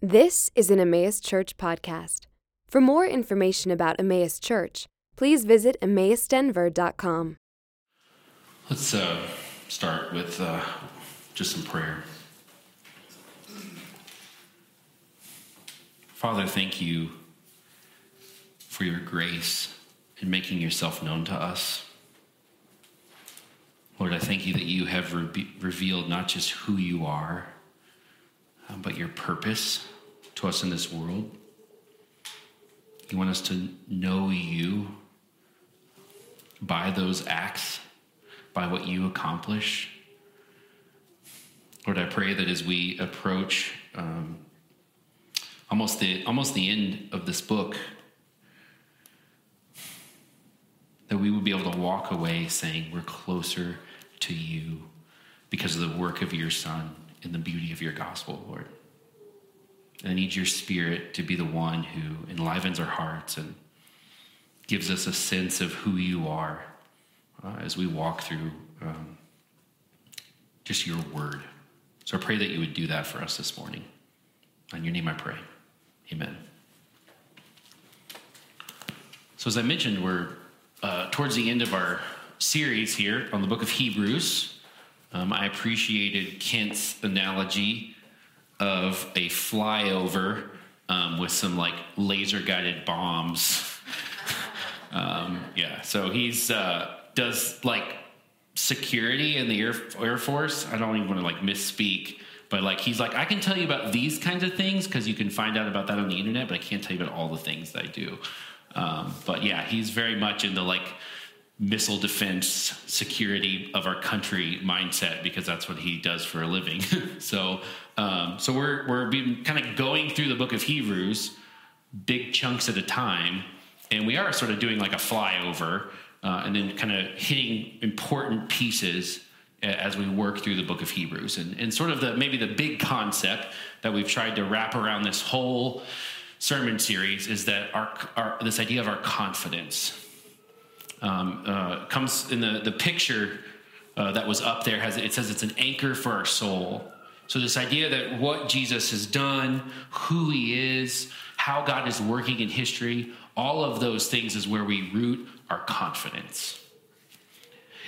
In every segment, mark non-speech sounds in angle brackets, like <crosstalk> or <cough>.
This is an Emmaus Church podcast. For more information about Emmaus Church, please visit emmausdenver.com. Let's uh, start with uh, just some prayer. Father, thank you for your grace in making yourself known to us. Lord, I thank you that you have re- revealed not just who you are, but your purpose to us in this world. You want us to know you by those acts, by what you accomplish. Lord, I pray that as we approach um, almost the almost the end of this book, that we would be able to walk away saying we're closer to you because of the work of your Son and the beauty of your gospel, Lord. And I need your spirit to be the one who enlivens our hearts and gives us a sense of who you are uh, as we walk through um, just your word. So I pray that you would do that for us this morning. In your name I pray. Amen. So, as I mentioned, we're uh, towards the end of our series here on the book of Hebrews. Um, I appreciated Kent's analogy of a flyover um, with some like laser guided bombs. <laughs> um, yeah, so he's uh, does like security in the Air, Air Force. I don't even want to like misspeak, but like he's like I can tell you about these kinds of things because you can find out about that on the internet, but I can't tell you about all the things that I do. Um, but yeah, he's very much into like missile defense security of our country mindset because that's what he does for a living. <laughs> so, um, so we're we're kind of going through the book of Hebrews, big chunks at a time, and we are sort of doing like a flyover, uh, and then kind of hitting important pieces as we work through the book of Hebrews, and and sort of the maybe the big concept that we've tried to wrap around this whole sermon series is that our, our this idea of our confidence um, uh, comes in the, the picture uh, that was up there has it says it's an anchor for our soul. So this idea that what jesus has done who he is how god is working in history all of those things is where we root our confidence.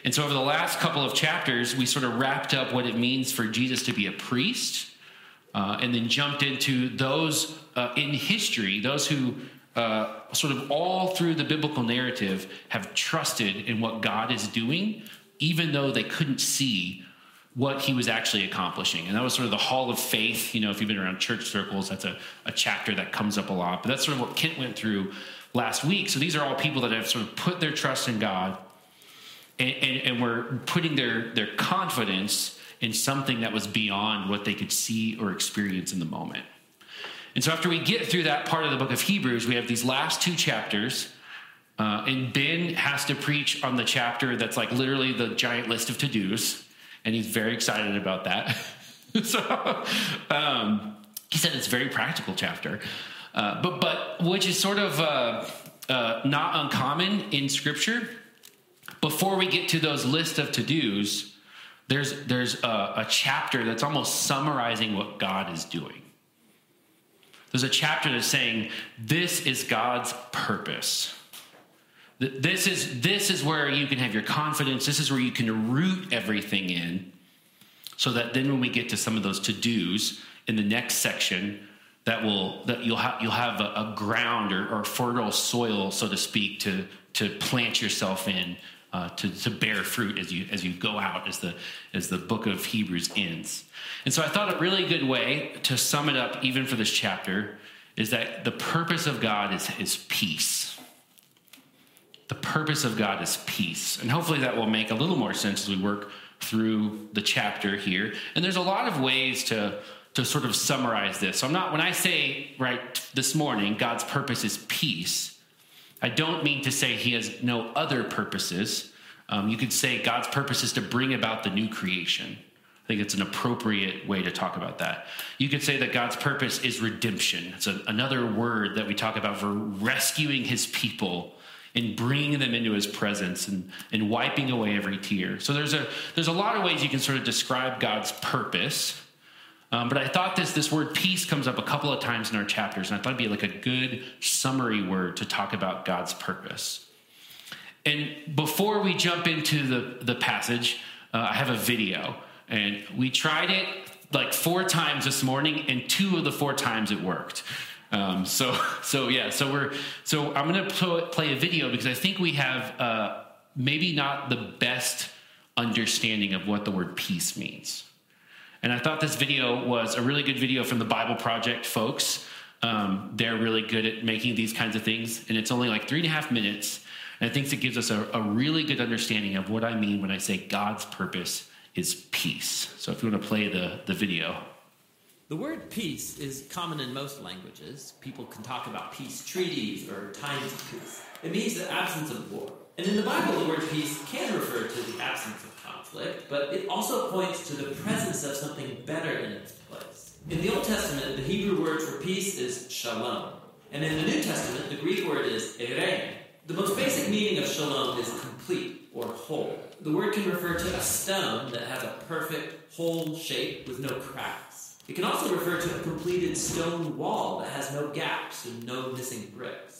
And so over the last couple of chapters we sort of wrapped up what it means for jesus to be a priest uh, and then jumped into those uh, in history those who uh, sort of all through the biblical narrative have trusted in what God is doing, even though they couldn't see what he was actually accomplishing. And that was sort of the hall of faith. You know, if you've been around church circles, that's a, a chapter that comes up a lot. But that's sort of what Kent went through last week. So these are all people that have sort of put their trust in God and, and, and were putting their, their confidence in something that was beyond what they could see or experience in the moment. And so, after we get through that part of the book of Hebrews, we have these last two chapters. Uh, and Ben has to preach on the chapter that's like literally the giant list of to dos. And he's very excited about that. <laughs> so, um, he said it's a very practical chapter. Uh, but, but which is sort of uh, uh not uncommon in scripture. Before we get to those list of to dos, there's, there's a, a chapter that's almost summarizing what God is doing. There's a chapter that's saying, This is God's purpose. This is, this is where you can have your confidence. This is where you can root everything in. So that then when we get to some of those to dos in the next section, that will that you'll have you'll have a, a ground or, or, fertile soil, so to speak, to to plant yourself in, uh, to to bear fruit as you as you go out, as the as the book of Hebrews ends. And so I thought a really good way to sum it up, even for this chapter, is that the purpose of God is, is peace. The purpose of God is peace. And hopefully that will make a little more sense as we work through the chapter here. And there's a lot of ways to, to sort of summarize this. So I'm not, when I say, right, this morning, God's purpose is peace, I don't mean to say he has no other purposes. Um, you could say God's purpose is to bring about the new creation I think it's an appropriate way to talk about that. You could say that God's purpose is redemption. It's a, another word that we talk about for rescuing his people and bringing them into his presence and, and wiping away every tear. So there's a, there's a lot of ways you can sort of describe God's purpose. Um, but I thought this this word peace comes up a couple of times in our chapters, and I thought it'd be like a good summary word to talk about God's purpose. And before we jump into the the passage, uh, I have a video, and we tried it like four times this morning, and two of the four times it worked. Um, so <laughs> so yeah, so we're so I'm gonna play a video because I think we have uh, maybe not the best understanding of what the word peace means. And I thought this video was a really good video from the Bible Project folks. Um, they're really good at making these kinds of things, and it's only like three and a half minutes. And I think it gives us a, a really good understanding of what I mean when I say God's purpose is peace. So if you want to play the, the video. The word peace is common in most languages. People can talk about peace treaties or times of peace. It means the absence of war. And in the Bible, the word peace can refer to the absence of conflict, but it also points to the presence of something better in its place. In the Old Testament, the Hebrew word for peace is shalom. And in the New Testament, the Greek word is eirene. The most basic meaning of shalom is complete or whole. The word can refer to a stone that has a perfect, whole shape with no cracks. It can also refer to a completed stone wall that has no gaps and no missing bricks.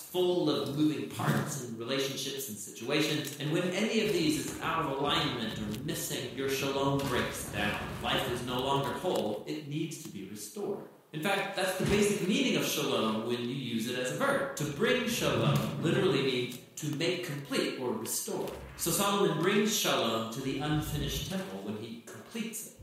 full of moving parts and relationships and situations. And when any of these is out of alignment or missing, your shalom breaks down. Life is no longer whole, it needs to be restored. In fact, that's the basic meaning of shalom when you use it as a verb. To bring shalom literally means to make complete or restore. So Solomon brings shalom to the unfinished temple when he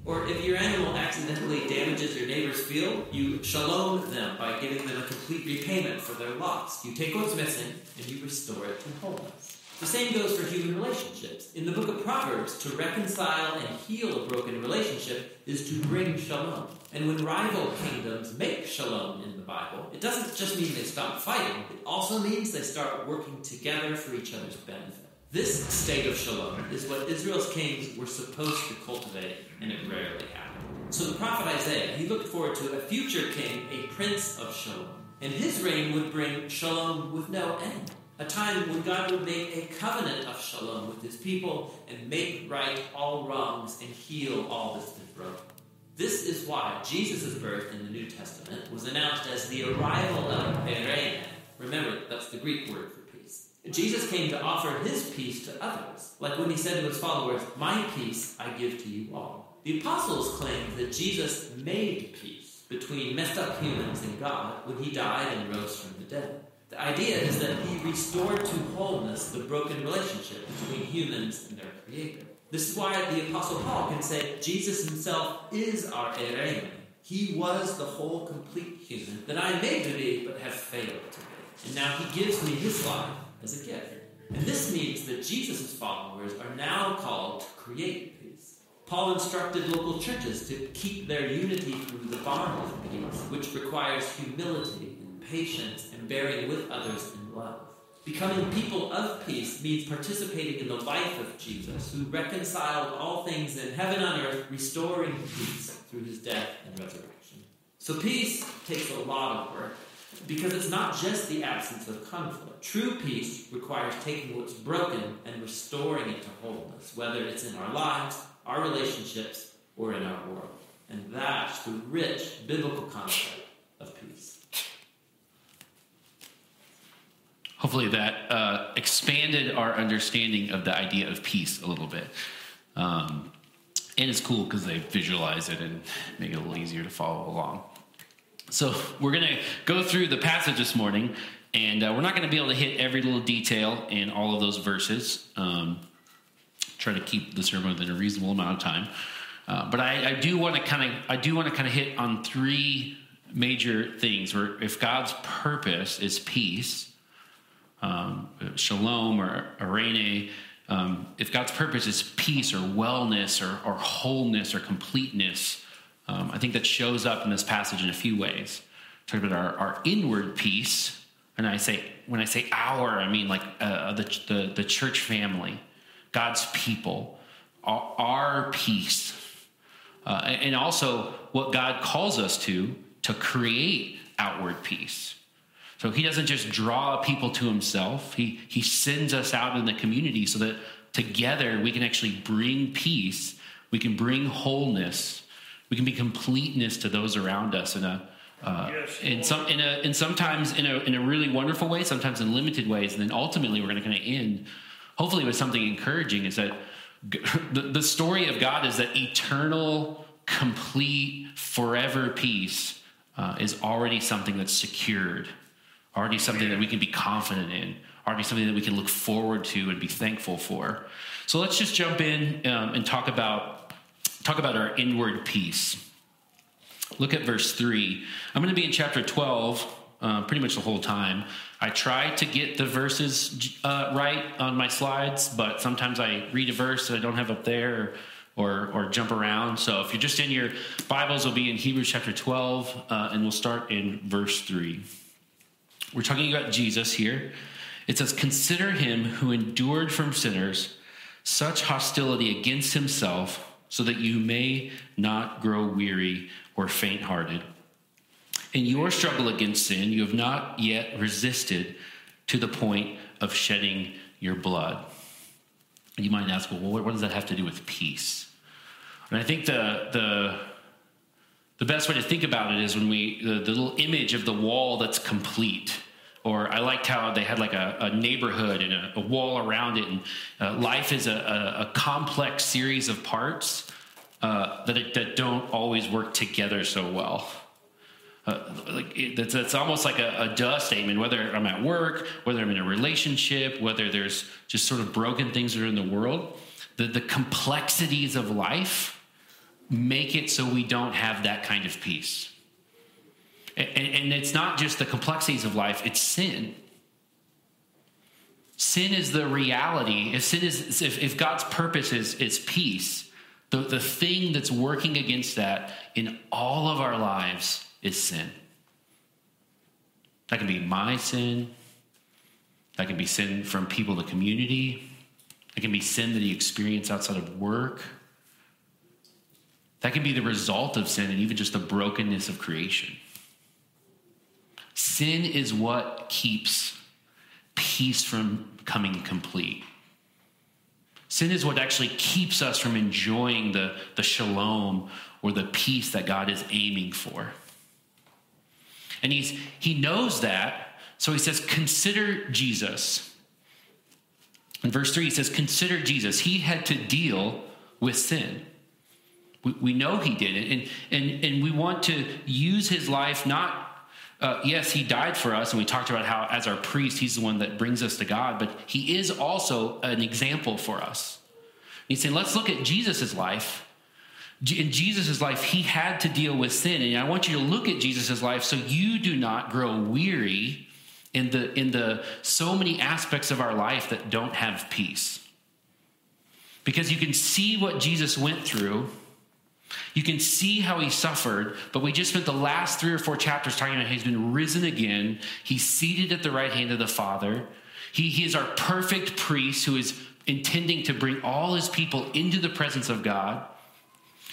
Or if your animal accidentally damages your neighbor's field, you shalom them by giving them a complete repayment for their loss. You take what's missing and you restore it to wholeness. The same goes for human relationships. In the book of Proverbs, to reconcile and heal a broken relationship is to bring shalom. And when rival kingdoms make shalom in the Bible, it doesn't just mean they stop fighting, it also means they start working together for each other's benefit. This state of shalom is what Israel's kings were supposed to cultivate, and it rarely happened. So the prophet Isaiah, he looked forward to a future king, a prince of shalom. And his reign would bring shalom with no end. A time when God would make a covenant of shalom with his people and make right all wrongs and heal all that's been broken. This is why Jesus' birth in the New Testament was announced as the arrival of Eirene. Remember, that's the Greek word Jesus came to offer his peace to others, like when he said to his followers, My peace I give to you all. The apostles claimed that Jesus made peace between messed up humans and God when he died and rose from the dead. The idea is that he restored to wholeness the broken relationship between humans and their Creator. This is why the Apostle Paul can say Jesus himself is our Eirene. He was the whole, complete human that I made to be, but have failed to be. And now he gives me his life as a gift. And this means that Jesus' followers are now called to create peace. Paul instructed local churches to keep their unity through the bond of peace, which requires humility and patience and bearing with others in love. Becoming people of peace means participating in the life of Jesus, who reconciled all things in heaven and earth, restoring peace through his death and resurrection. So peace takes a lot of work, because it's not just the absence of conflict. True peace requires taking what's broken and restoring it to wholeness, whether it's in our lives, our relationships, or in our world. And that's the rich biblical concept of peace. Hopefully, that uh, expanded our understanding of the idea of peace a little bit. Um, and it's cool because they visualize it and make it a little easier to follow along. So we're going to go through the passage this morning, and uh, we're not going to be able to hit every little detail in all of those verses. Um, try to keep the sermon within a reasonable amount of time. Uh, but I, I do want to kind of I do want to kind of hit on three major things. Where if God's purpose is peace, um, shalom or eirene, um, if God's purpose is peace or wellness or, or wholeness or completeness, um, I think that shows up in this passage in a few ways. Talk about our, our inward peace, and I say when I say our, I mean like uh, the, the, the church family, God's people, our, our peace, uh, and also what God calls us to, to create outward peace. So he doesn't just draw people to himself, he, he sends us out in the community so that together we can actually bring peace, we can bring wholeness, we can be completeness to those around us in a uh, yes, in some in a and sometimes in a in a really wonderful way, sometimes in limited ways, and then ultimately we're going to kind of end, hopefully with something encouraging. Is that <laughs> the, the story of God is that eternal, complete, forever peace uh, is already something that's secured, already something that we can be confident in, already something that we can look forward to and be thankful for. So let's just jump in um, and talk about talk about our inward peace. Look at verse 3. I'm going to be in chapter 12 uh, pretty much the whole time. I try to get the verses uh, right on my slides, but sometimes I read a verse that I don't have up there or, or, jump around. So if you're just in your Bibles, we'll be in Hebrews chapter 12, uh, and we'll start in verse 3. We're talking about Jesus here. It says, Consider him who endured from sinners such hostility against himself, so that you may not grow weary or faint hearted. In your struggle against sin, you have not yet resisted to the point of shedding your blood. You might ask, well, what does that have to do with peace? And I think the, the, the best way to think about it is when we, the, the little image of the wall that's complete. Or I liked how they had like a, a neighborhood and a, a, wall around it. And uh, life is a, a, complex series of parts uh, that, that don't always work together so well. Uh, like it, that's, that's, almost like a, a duh statement. Whether I'm at work, whether I'm in a relationship, whether there's just sort of broken things that are in the world, the, the complexities of life make it so we don't have that kind of peace. And, and it's not just the complexities of life; it's sin. Sin is the reality. If sin is, if, if God's purpose is, is peace, the, the thing that's working against that in all of our lives is sin. That can be my sin. That can be sin from people in the community. That can be sin that you experience outside of work. That can be the result of sin and even just the brokenness of creation. Sin is what keeps peace from coming complete. Sin is what actually keeps us from enjoying the, the shalom or the peace that God is aiming for. And he's, he knows that, so he says, Consider Jesus. In verse 3, he says, Consider Jesus. He had to deal with sin. We, we know he did it. And, and, and we want to use his life not uh, yes, he died for us, and we talked about how, as our priest, he's the one that brings us to God, but he is also an example for us. He's saying, let's look at Jesus' life. In Jesus' life, he had to deal with sin. And I want you to look at Jesus' life so you do not grow weary in the, in the so many aspects of our life that don't have peace. Because you can see what Jesus went through you can see how he suffered, but we just spent the last three or four chapters talking about he's been risen again. He's seated at the right hand of the Father. He, he is our perfect priest who is intending to bring all his people into the presence of God.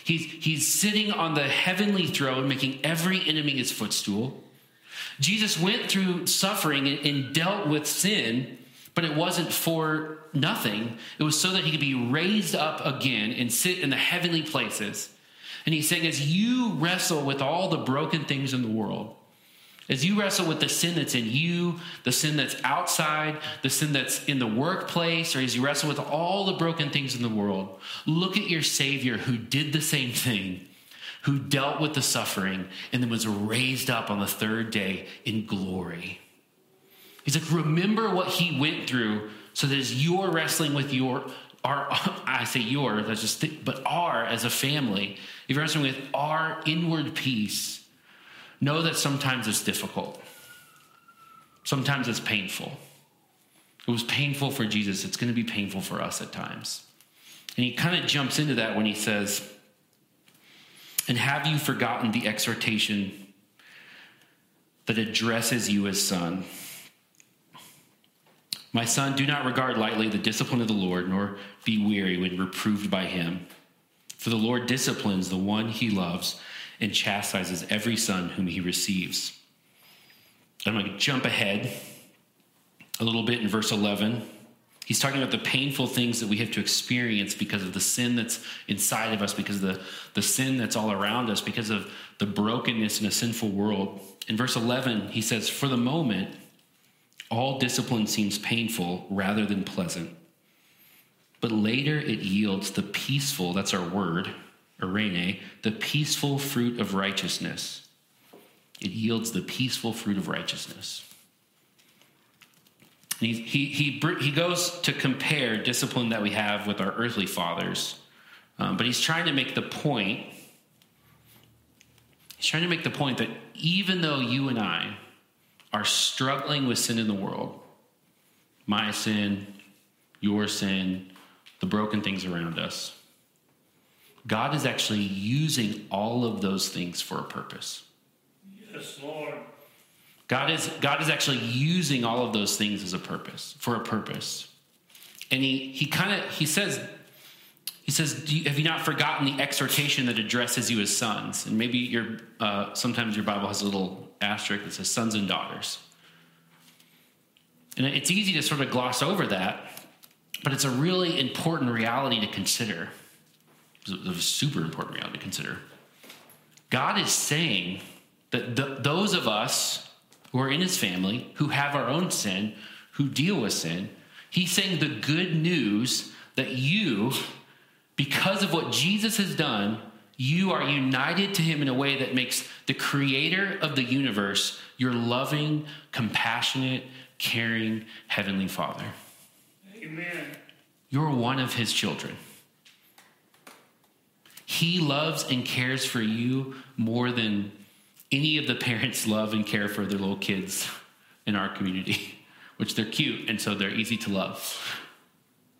He's, he's sitting on the heavenly throne, making every enemy his footstool. Jesus went through suffering and, and dealt with sin, but it wasn't for nothing. It was so that he could be raised up again and sit in the heavenly places. And he's saying, as you wrestle with all the broken things in the world, as you wrestle with the sin that's in you, the sin that's outside, the sin that's in the workplace, or as you wrestle with all the broken things in the world, look at your Savior who did the same thing, who dealt with the suffering, and then was raised up on the third day in glory. He's like, remember what he went through so that as you're wrestling with your our, <laughs> I say your, that's just, but our as a family, if you're wrestling with our inward peace, know that sometimes it's difficult. Sometimes it's painful. It was painful for Jesus. It's going to be painful for us at times. And he kind of jumps into that when he says, And have you forgotten the exhortation that addresses you as son? My son, do not regard lightly the discipline of the Lord, nor be weary when reproved by him. For the Lord disciplines the one he loves and chastises every son whom he receives. I'm going to jump ahead a little bit in verse 11. He's talking about the painful things that we have to experience because of the sin that's inside of us, because of the, the sin that's all around us, because of the brokenness in a sinful world. In verse 11, he says, For the moment, all discipline seems painful rather than pleasant. But later it yields the peaceful, that's our word, eirene, the peaceful fruit of righteousness. It yields the peaceful fruit of righteousness. He, he, he, he goes to compare discipline that we have with our earthly fathers, um, but he's trying to make the point. He's trying to make the point that even though you and I are struggling with sin in the world, my sin, your sin, the broken things around us, God is actually using all of those things for a purpose. Yes, Lord. God is, God is actually using all of those things as a purpose, for a purpose. And he, he kind of, he says, he says, you, have you not forgotten the exhortation that addresses you as sons? And maybe your, uh, sometimes your Bible has a little asterisk that says sons and daughters. And it's easy to sort of gloss over that, but it's a really important reality to consider. It's a super important reality to consider. God is saying that those of us who are in his family, who have our own sin, who deal with sin. He's saying the good news that you, because of what Jesus has done, you are united to him in a way that makes the creator of the universe your loving, compassionate, caring Heavenly Father. Amen. You're one of his children. He loves and cares for you more than any of the parents love and care for their little kids in our community, <laughs> which they're cute and so they're easy to love.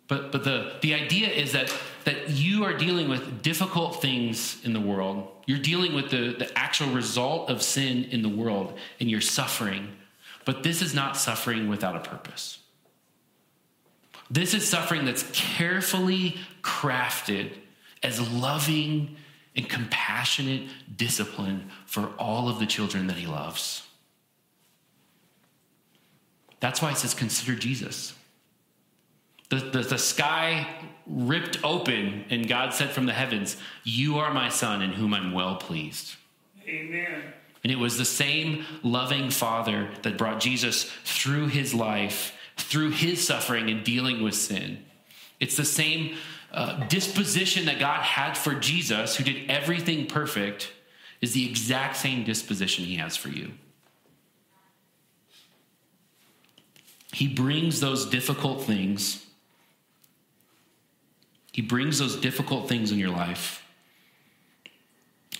But, but the, the idea is that, that you are dealing with difficult things in the world. You're dealing with the, the actual result of sin in the world and you're suffering. But this is not suffering without a purpose. This is suffering that's carefully crafted as loving and compassionate discipline for all of the children that he loves. That's why it says, consider Jesus. The, the, the, sky ripped open, and God said from the heavens, You are my son in whom I'm well pleased. Amen. And it was the same loving Father that brought Jesus through his life, through his suffering and dealing with sin. It's the same uh, disposition that God had for Jesus, who did everything perfect, is the exact same disposition he has for you. He brings those difficult things. He brings those difficult things in your life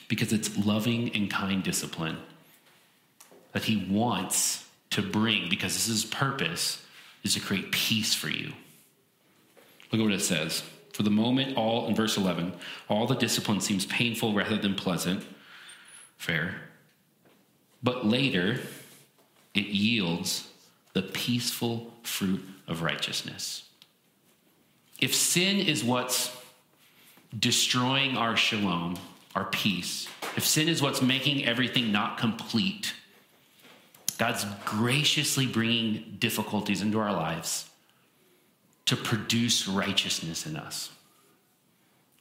because it's loving and kind discipline that he wants to bring because his purpose is to create peace for you. Look at what it says. For the moment, all, in verse 11, all the discipline seems painful rather than pleasant. Fair. But later, it yields the peaceful fruit of righteousness. If sin is what's destroying our shalom, our peace, if sin is what's making everything not complete, God's graciously bringing difficulties into our lives to produce righteousness in us,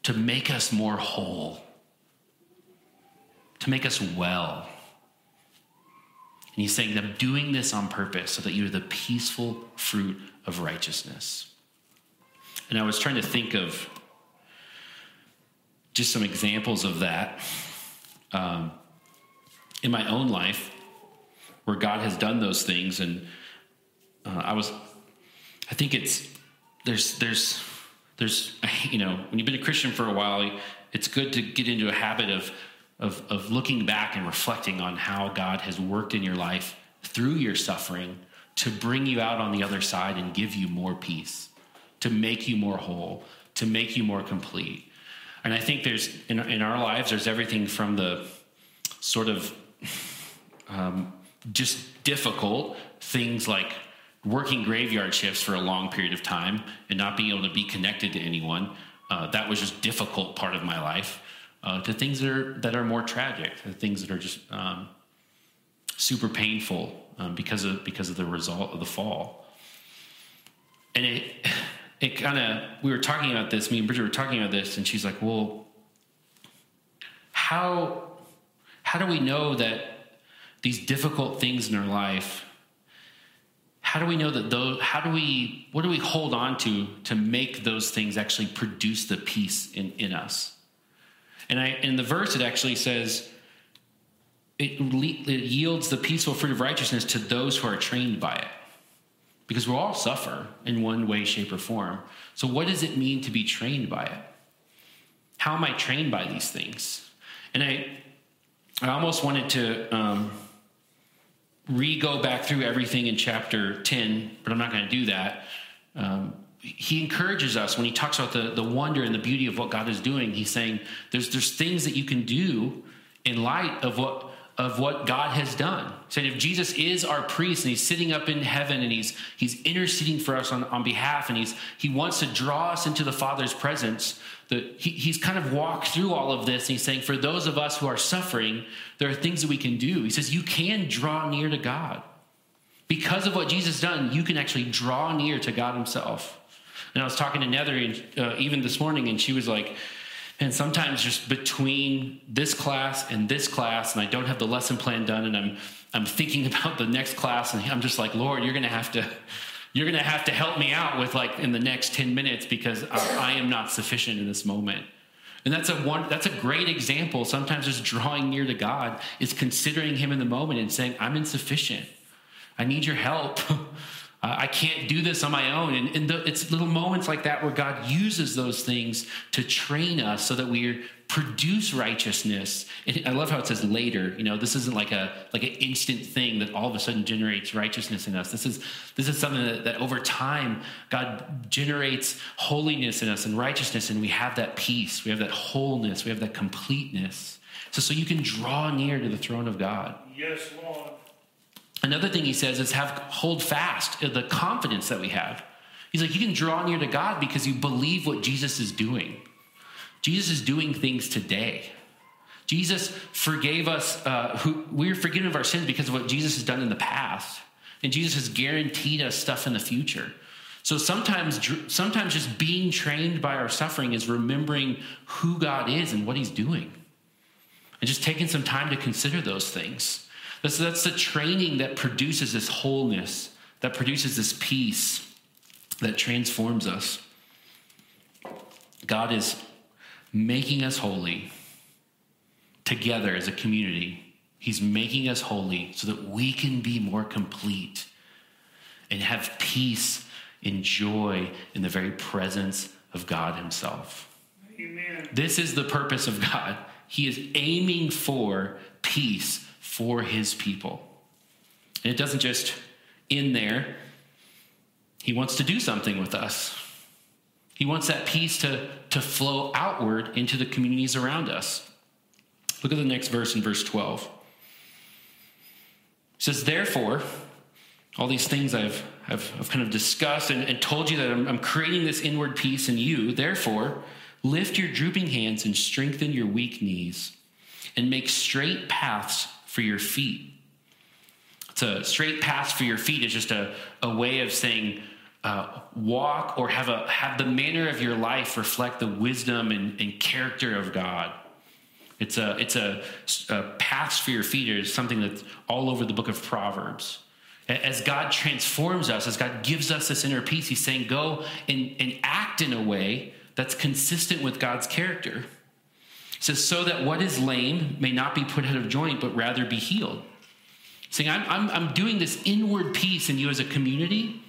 to make us more whole, to make us well. And he's saying, I'm doing this on purpose so that you're the peaceful fruit of righteousness. And I was trying to think of just some examples of that um, in my own life where God has done those things. And uh, I was, I think it's there's there's there's you know when you've been a Christian for a while, it's good to get into a habit of of of looking back and reflecting on how God has worked in your life through your suffering to bring you out on the other side and give you more peace, to make you more whole, to make you more complete. And I think there's in, in our lives, there's everything from the sort of um, just difficult things like working graveyard shifts for a long period of time and not being able to be connected to anyone. Uh, that was just difficult part of my life. Uh, to things that are that are more tragic, to things that are just um, super painful um, because of because of the result of the fall. And it it kind of we were talking about this. Me and Bridget were talking about this, and she's like, "Well, how how do we know that these difficult things in our life?" How do we know that those? How do we? What do we hold on to to make those things actually produce the peace in, in us? And I in the verse it actually says, it, it yields the peaceful fruit of righteousness to those who are trained by it. Because we all suffer in one way, shape, or form. So, what does it mean to be trained by it? How am I trained by these things? And I, I almost wanted to um, re go back through everything in chapter 10, but I'm not going to do that. Um, he encourages us when he talks about the, the wonder and the beauty of what God is doing. He's saying there's, there's things that you can do in light of what of what God has done. Saying if Jesus is our priest and he's sitting up in heaven and he's he's interceding for us on, on behalf and he's he wants to draw us into the Father's presence, that he, he's kind of walked through all of this and he's saying, for those of us who are suffering, there are things that we can do. He says, you can draw near to God. Because of what Jesus done, you can actually draw near to God Himself. And I was talking to Nether uh, even this morning, and she was like, and sometimes just between this class and this class, and I don't have the lesson plan done, and I'm I'm thinking <laughs> about the next class, and I'm just like, Lord, you're gonna have to you're gonna have to help me out with like in the next 10 minutes because I, I am not sufficient in this moment. And that's a one that's a great example. Sometimes just drawing near to God is considering him in the moment and saying, I'm insufficient. I need your help. <laughs> Uh, I can't do this on my own. And, and the, it's little moments like that where God uses those things to train us so that we produce righteousness. And I love how it says later. You know, this isn't like a like an instant thing that all of a sudden generates righteousness in us. This is this is something that, that over time God generates holiness in us and righteousness, and we have that peace, we have that wholeness, we have that completeness. So, so you can draw near to the throne of God. Yes, Lord. Another thing he says is have hold fast the confidence that we have. He's like, you can draw near to God because you believe what Jesus is doing. Jesus is doing things today. Jesus forgave us, uh, who, we are forgiven of our sins because of what Jesus has done in the past. And Jesus has guaranteed us stuff in the future. So sometimes, sometimes just being trained by our suffering is remembering who God is and what he's doing. And just taking some time to consider those things. That's, that's the training that produces this wholeness, that produces this peace, that transforms us. God is making us holy together as a community. He's making us holy so that we can be more complete and have peace and joy in the very presence of God Himself. Amen. This is the purpose of God. He is aiming for peace for his people. And it doesn't just end there, he wants to do something with us. He wants that peace to, to flow outward into the communities around us. Look at the next verse in verse 12. It says, Therefore, all these things I've, I've, I've kind of discussed and, and told you that I'm, I'm creating this inward peace in you. Therefore, lift your drooping hands and strengthen your weak knees, and make straight paths for your feet. It's a straight path for your feet is just a, a way of saying uh, walk or have a have the manner of your life reflect the wisdom and, and character of God. It's a it's a, a paths for your feet is something that's all over the book of Proverbs. As God transforms us, as God gives us this inner peace, He's saying, go and, and act in a way that's consistent with God's character says, so that what is lame may not be put out of joint, but rather be healed. Saying, I'm, I'm, I'm doing this inward peace in you as a community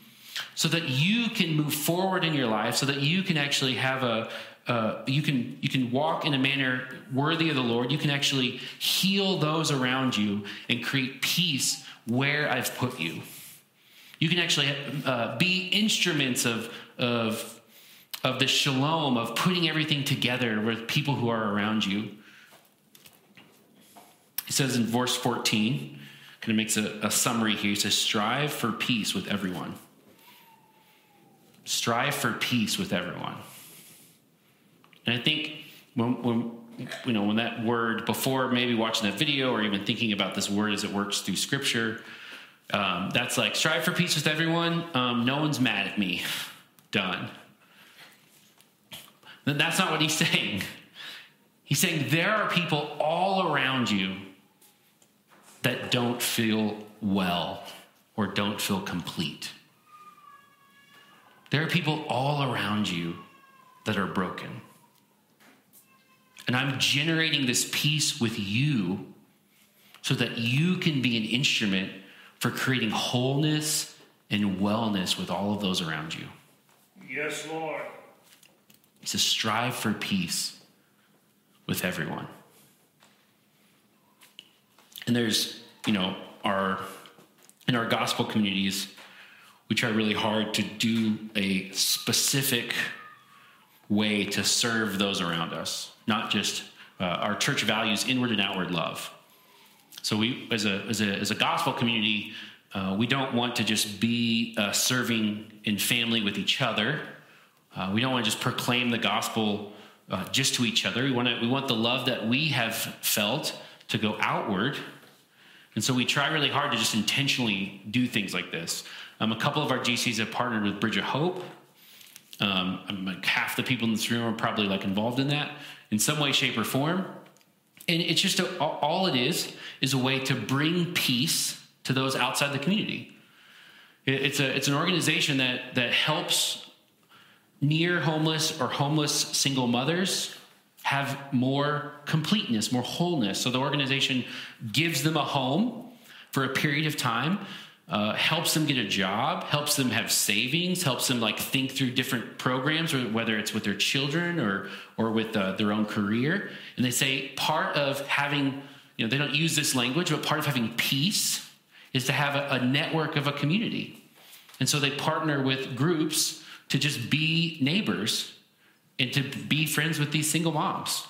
so that you can move forward in your life, so that you can actually have a, uh, you can you can walk in a manner worthy of the Lord. You can actually heal those around you and create peace where I've put you. You can actually uh, be instruments of of of the shalom, of putting everything together with people who are around you. He says in verse 14, kind of makes a, a summary here. He says, Strive for peace with everyone strive for peace with everyone. And I think when, when you know when that word before maybe watching that video or even thinking about this word as it works through Scripture, um, that's like strive for peace with everyone. Um, no one's mad at me. <laughs> Done. That's not what he's <laughs> saying. He's saying there are people all around you that don't feel well or don't feel complete. There are people all around you that are broken. And I'm generating this peace with you so that you can be an instrument for creating wholeness and wellness with all of those around you. Yes, Lord. He says, strive for peace with everyone. And there's, you know, our in our gospel communities, we try really hard to do a specific way to serve those around us, not just uh, our church values inward and outward love. So we, as a as a as a gospel community, uh, we don't want to just be uh, serving in family with each other. Uh, we don't want to just proclaim the gospel uh, just to each other. We want to, we want the love that we have felt to go outward. And so we try really hard to just intentionally do things like this. Um, a couple of our GCs have partnered with Bridge of Hope. Um, like half the people in this room are probably like involved in that in some way, shape, or form. And it's just a, all it is is a way to bring peace to those outside the community. It's a it's an organization that that helps near homeless or homeless single mothers have more completeness, more wholeness. So the organization gives them a home for a period of time, uh, helps them get a job, helps them have savings, helps them like think through different programs, or whether it's with their children or or with uh, their own career. And they say part of having, you know, they don't use this language, but part of having peace is to have a, a network of a community. And so they partner with groups to just be neighbors and to be friends with these single moms.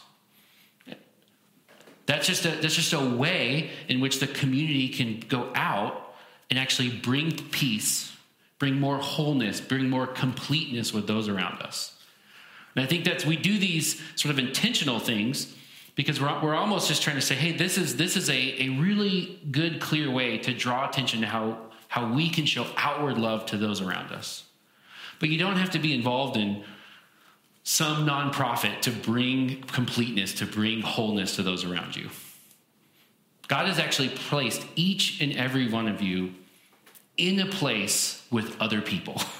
That's just a, that's just a way in which the community can go out and actually bring peace, bring more wholeness, bring more completeness with those around us. And I think that we do these sort of intentional things because we're, we're almost just trying to say, hey, this is, this is a, a really good, clear way to draw attention to how, how we can show outward love to those around us. But you don't have to be involved in some nonprofit to bring completeness, to bring wholeness to those around you. God has actually placed each and every one of you in a place with other people. <laughs>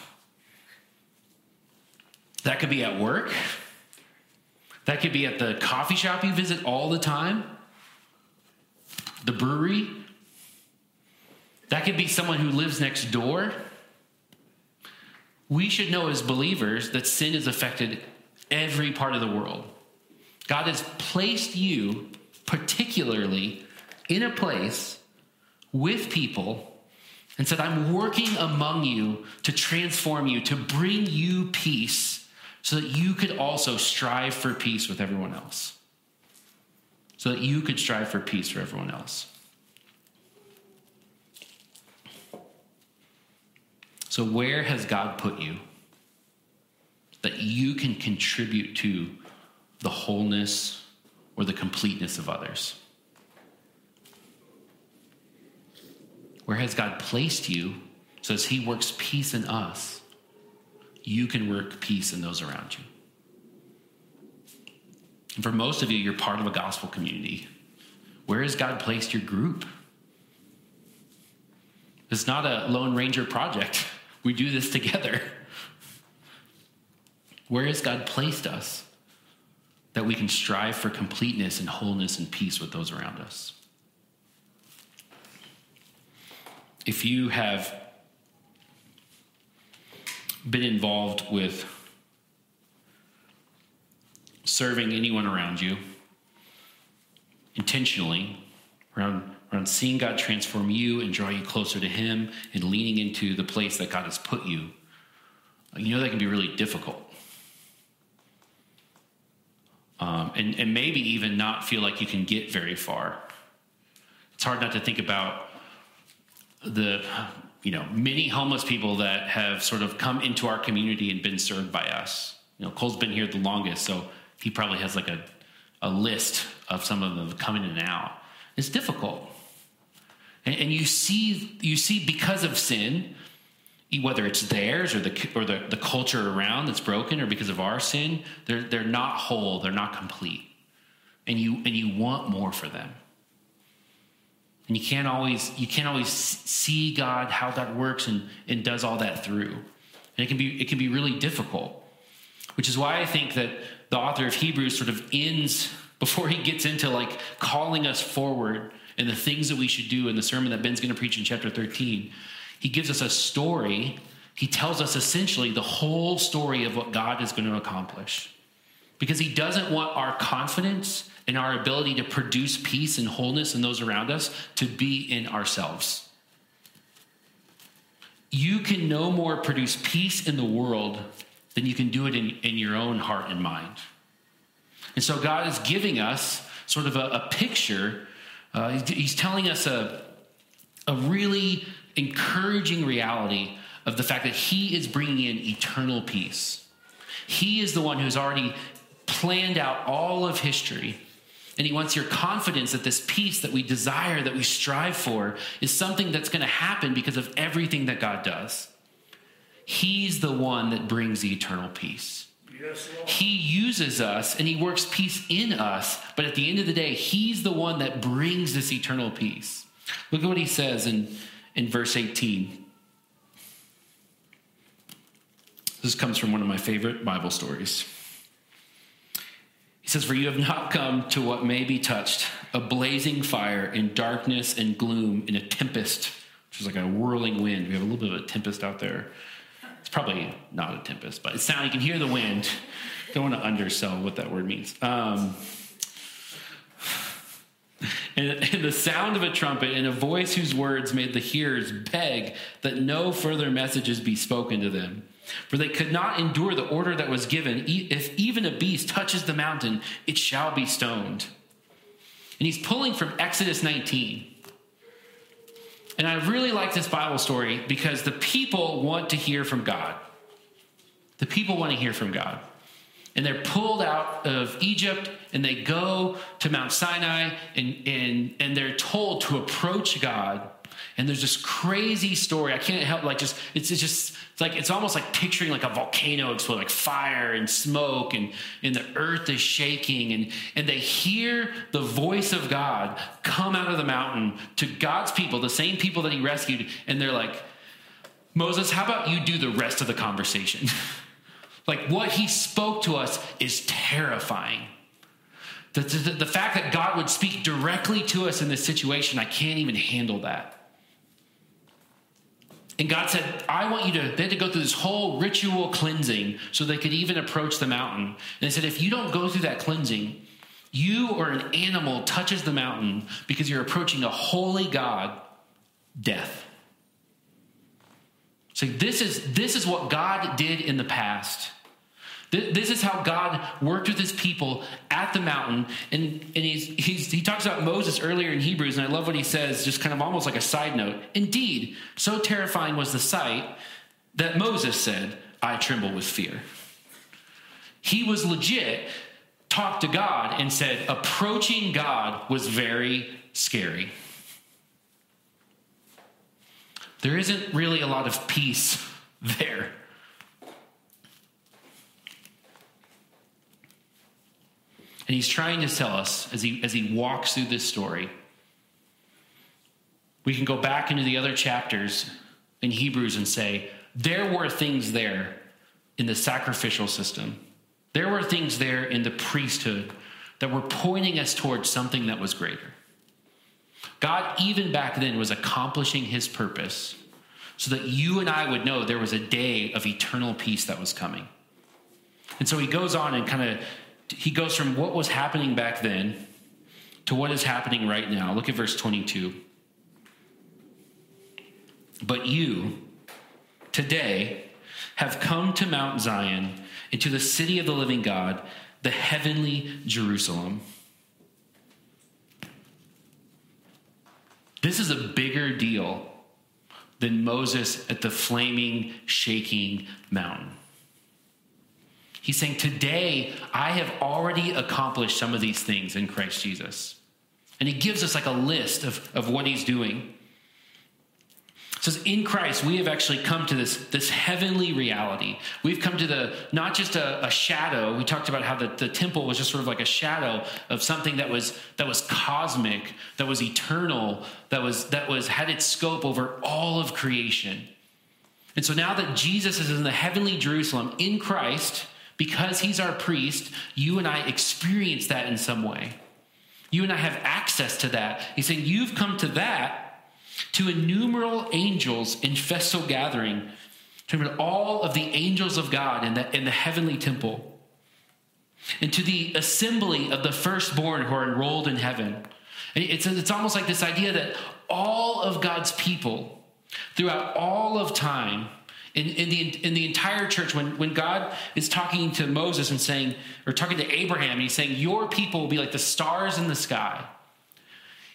That could be at work. That could be at the coffee shop you visit all the time, the brewery. That could be someone who lives next door we should know as believers that sin has affected every part of the world. God has placed you particularly in a place with people and said, I'm working among you to transform you, to bring you peace, so that you could also strive for peace with everyone else. So that you could strive for peace for everyone else. So, where has God put you that you can contribute to the wholeness or the completeness of others? Where has God placed you so as He works peace in us, you can work peace in those around you? And for most of you, you're part of a gospel community. Where has God placed your group? It's not a Lone Ranger project. <laughs> We do this together. Where has God placed us that we can strive for completeness and wholeness and peace with those around us? If you have been involved with serving anyone around you intentionally, around around seeing God transform you and draw you closer to Him and leaning into the place that God has put you, you know that can be really difficult. Um, and, and maybe even not feel like you can get very far. It's hard not to think about the you know, many homeless people that have sort of come into our community and been served by us. You know, Cole's been here the longest, so he probably has like a, a list of some of them coming in and out. It's difficult. And, and you see, you see because of sin, whether it's theirs or the or the, the culture around that's broken or because of our sin, they're they're not whole, they're not complete. And you and you want more for them. And you can't always you can't always see God how God works and, and does all that through. And it can be it can be really difficult. Which is why I think that the author of Hebrews sort of ends <laughs> before he gets into like calling us forward and the things that we should do in the sermon that Ben's going to preach in chapter 13. He gives us a story. He tells us essentially the whole story of what God is going to accomplish. Because he doesn't want our confidence and our ability to produce peace and wholeness in those around us to be in ourselves. You can no more produce peace in the world than you can do it in, in your own heart and mind. And so God is giving us sort of a, a picture. Uh, he's, telling us a, a really encouraging reality of the fact that He is bringing in eternal peace. He is the one who's already planned out all of history. And he wants your confidence that this peace that we desire, that we strive for, is something that's going to happen because of everything that God does. He's the one that brings the eternal peace. He uses us and he works peace in us, but at the end of the day, he's the one that brings this eternal peace. Look at what he says in, in verse 18. This comes from one of my favorite Bible stories. He says, For you have not come to what may be touched, a blazing fire in darkness and gloom, in a tempest, which is like a whirling wind. We have a little bit of a tempest out there. It's probably not a tempest, but it's sound. You can hear the wind. Don't want to undersell what that word means. Um, and, and the sound of a trumpet and a voice whose words made the hearers beg that no further messages be spoken to them. For they could not endure the order that was given. If even a beast touches the mountain, it shall be stoned. And he's pulling from Exodus 19. And I really like this Bible story because the people want to hear from God. The people want to hear from God. And they're pulled out of Egypt and they go to Mount Sinai and, and, and they're told to approach God and there's this crazy story. I can't help like just it's, it's just it's like it's almost like picturing like a volcano explode, like fire and smoke, and and the earth is shaking, and and they hear the voice of God come out of the mountain to God's people, the same people that He rescued, and they're like, Moses, how about you do the rest of the conversation? <laughs> like what He spoke to us is terrifying. The, the, the, fact that God would speak directly to us in this situation, I can't even handle that. And God said, I want you to, they had to go through this whole ritual cleansing so they could even approach the mountain. And they said, if you don't go through that cleansing, you or an animal touches the mountain because you're approaching a holy God, death. So this is, this is what God did in the past. This is how God worked with his people at the mountain. And, and he's, he's, he talks about Moses earlier in Hebrews, and I love what he says, just kind of almost like a side note. Indeed, so terrifying was the sight that Moses said, I tremble with fear. He was legit, talked to God, and said, approaching God was very scary. There isn't really a lot of peace <laughs> there. And he's trying to tell us as he, as he walks through this story. We can go back into the other chapters in Hebrews and say, there were things there in the sacrificial system. There were things there in the priesthood that were pointing us towards something that was greater. God, even back then, was accomplishing his purpose so that you and I would know there was a day of eternal peace that was coming. And so he goes on and kind of he goes from what was happening back then to what is happening right now. Look at verse 22. But you, today, have come to Mount Zion and to the city of the living God, the heavenly Jerusalem. This is a bigger deal than Moses at the flaming, shaking mountain. He's saying, Today, I have already accomplished some of these things in Christ Jesus. And he gives us like a list of, of what he's doing. It says, In Christ, we have actually come to this, this heavenly reality. We've come to the, not just a, a shadow. We talked about how the, the temple was just sort of like a shadow of something that was, that was cosmic, that was eternal, that was, that was, had its scope over all of creation. And so now that Jesus is in the heavenly Jerusalem in Christ, because he's our priest, you and I experience that in some way. You and I have access to that. He's saying, You've come to that, to innumerable angels in festal gathering, to all of the angels of God in the, in the heavenly temple, and to the assembly of the firstborn who are enrolled in heaven. It's, it's almost like this idea that all of God's people throughout all of time in, in, the, in the entire church, when, when God is talking to Moses and saying, or talking to Abraham, and he's saying, Your people will be like the stars in the sky.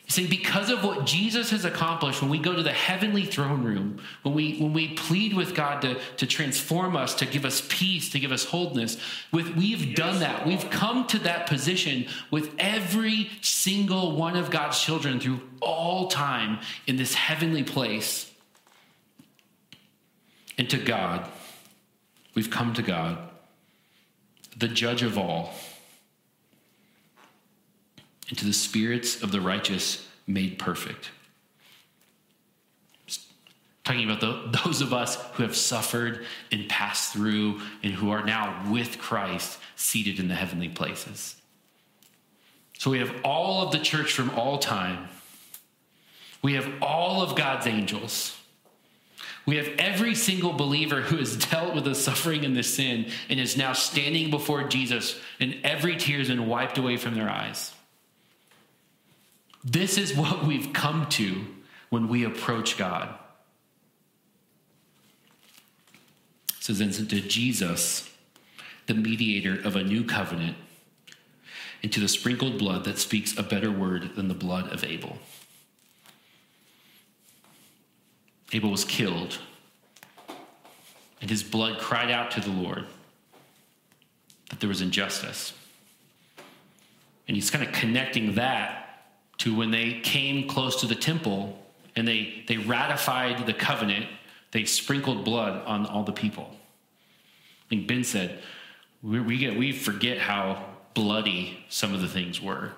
He's saying, because of what Jesus has accomplished, when we go to the heavenly throne room, when we, when we plead with God to, to transform us, to give us peace, to give us wholeness, with, we've done that. We've come to that position with every single one of God's children through all time in this heavenly place and to God. We've come to God, the judge of all, and to the spirits of the righteous made perfect. Talking about the, <laughs> those of us who have suffered and passed through and who are now with Christ seated in the heavenly places. So we have all of the church from all time. We have all of God's angels. We have every single believer who has dealt with the suffering and the sin and is now standing before Jesus, and every tear has been wiped away from their eyes. This is what we've come to when we approach God. Says, and to Jesus, the mediator of a new covenant, and to the sprinkled blood that speaks a better word than the blood of Abel. Abel was killed, and his blood cried out to the Lord that there was injustice. And he's kind of connecting that to when they came close to the temple and they, they ratified the covenant, they sprinkled blood on all the people. I think Ben said, we, we, get, we forget how bloody some of the things were.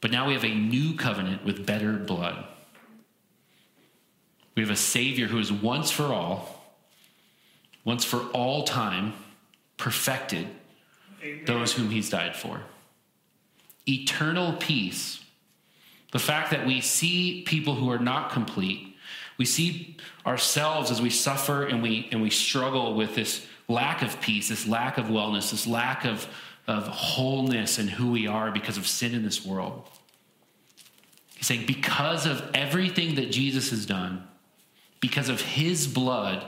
But now we have a new covenant with better blood. We have a Savior who is once for all, once for all time, perfected Amen. those whom He's died for. Eternal peace. The fact that we see people who are not complete, we see ourselves as we suffer and we, and we struggle with this lack of peace, this lack of wellness, this lack of, of wholeness in who we are because of sin in this world. He's saying, because of everything that Jesus has done, because of his blood,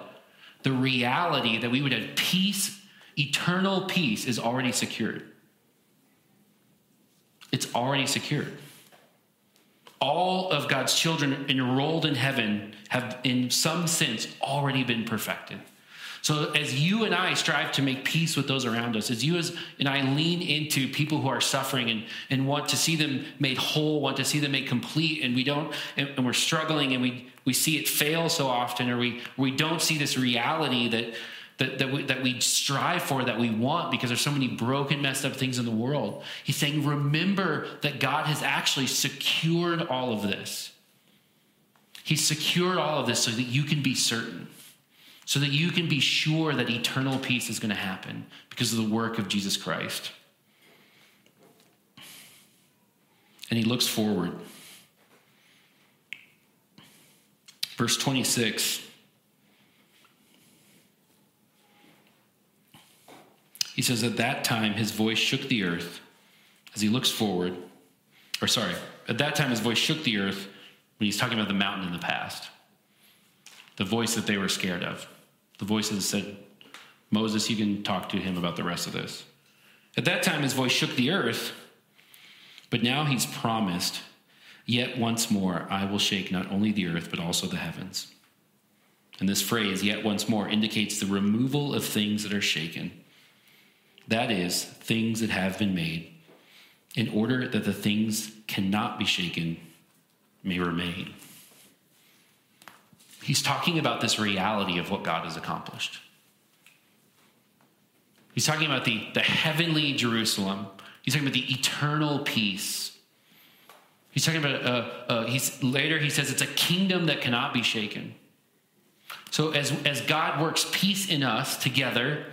the reality that we would have peace, eternal peace, is already secured. It's already secured. All of God's children enrolled in heaven have, in some sense, already been perfected. So, as you and I strive to make peace with those around us, as you as, and I lean into people who are suffering and, and want to see them made whole, want to see them made complete, and we don't, and, and we're struggling and we, we see it fail so often, or we, we don't see this reality that, that, that, we, that we strive for, that we want, because there's so many broken, messed up things in the world. He's saying, remember that God has actually secured all of this. He's secured all of this so that you can be certain so that you can be sure that eternal peace is going to happen because of the work of Jesus Christ. And he looks forward. Verse 26. He says, At that time, his voice shook the earth as he looks forward. Or, sorry, at that time, his voice shook the earth when he's talking about the mountain in the past, the voice that they were scared of. The voices said, Moses, you can talk to him about the rest of this. At that time, his voice shook the earth, but now he's promised Yet once more I will shake not only the earth, but also the heavens. And this phrase, yet once more, indicates the removal of things that are shaken. That is, things that have been made, in order that the things cannot be shaken may remain. He's talking about this reality of what God has accomplished. He's talking about the, the heavenly Jerusalem. He's talking about the eternal peace. He's talking about, uh, uh, he's, later he says it's a kingdom that cannot be shaken. So as, as God works peace in us together,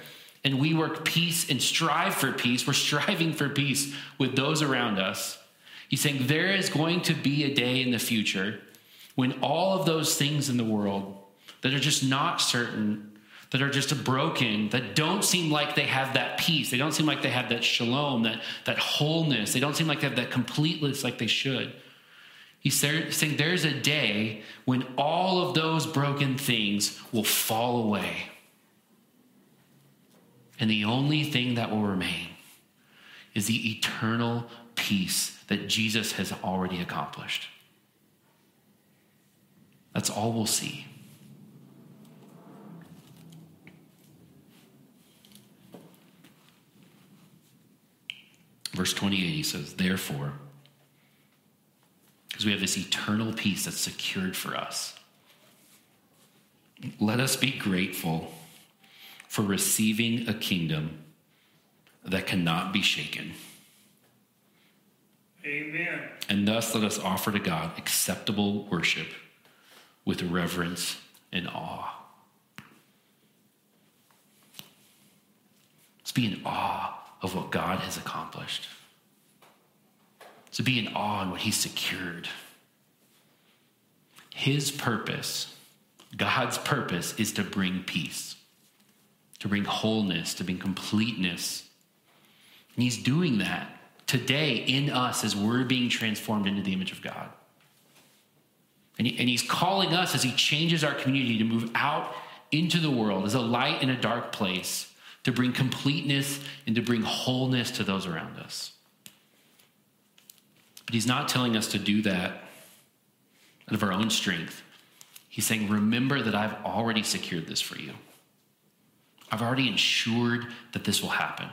and we work peace and strive for peace, we're <laughs> striving for peace with those around us. He's saying there is going to be a day in the future when all of those things in the world that are just not certain, that are just broken, that don't seem like they have that peace, they don't seem like they have that shalom, that, that wholeness, they don't seem like they have that completeness like they should. He's saying there's a day when all of those broken things will fall away. And the only thing that will remain is the eternal peace that Jesus has already accomplished. That's all we'll see. Verse 28, he says, Therefore, because we have this eternal peace that's secured for us, let us be grateful for receiving a kingdom that cannot be shaken. Amen. And thus let us offer to God acceptable worship with reverence and awe. Let's be in awe of what God has accomplished. To be in awe in what He's secured. His purpose, God's purpose, is to bring peace, to bring wholeness, to bring completeness. And He's doing that today in us as we're being transformed into the image of God. And, he, and he's calling us as he changes our community to move out into the world as a light in a dark place, to bring completeness and to bring wholeness to those around us. But he's not telling us to do that out of our own strength. He's saying, Remember that I've already secured this for you. I've already ensured that this will happen.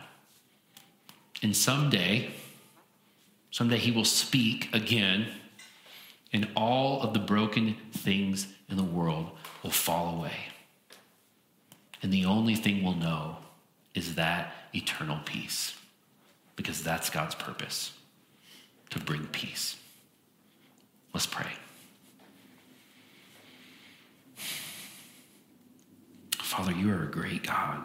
And someday, someday he will speak again and all of the broken things in the world will fall away. And the only thing we'll know is that eternal peace, because that's God's purpose to bring peace. Let's pray. Father, you are a great God.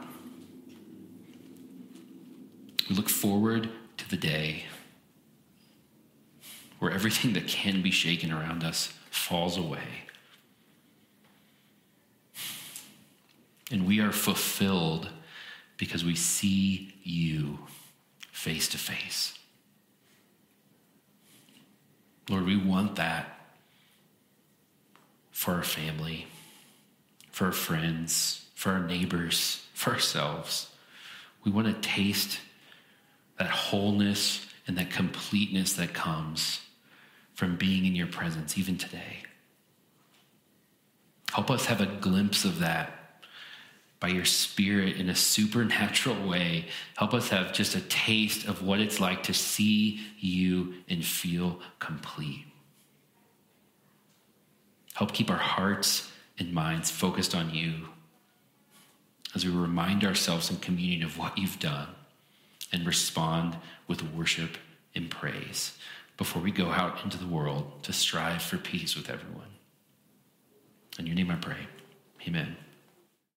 We look forward to the day where everything that can be shaken around us falls away. And we are fulfilled because we see you face to face. Lord, we want that for our family, for our friends, for our neighbors, for ourselves. We want to taste that wholeness and that completeness that comes from being in your presence, even today. Help us have a glimpse of that by your Spirit in a supernatural way. Help us have just a taste of what it's like to see you and feel complete. Help keep our hearts and minds focused on you as we remind ourselves in communion of what you've done and respond with worship and praise before we go out into the world to strive for peace with everyone. In your name I pray. Amen.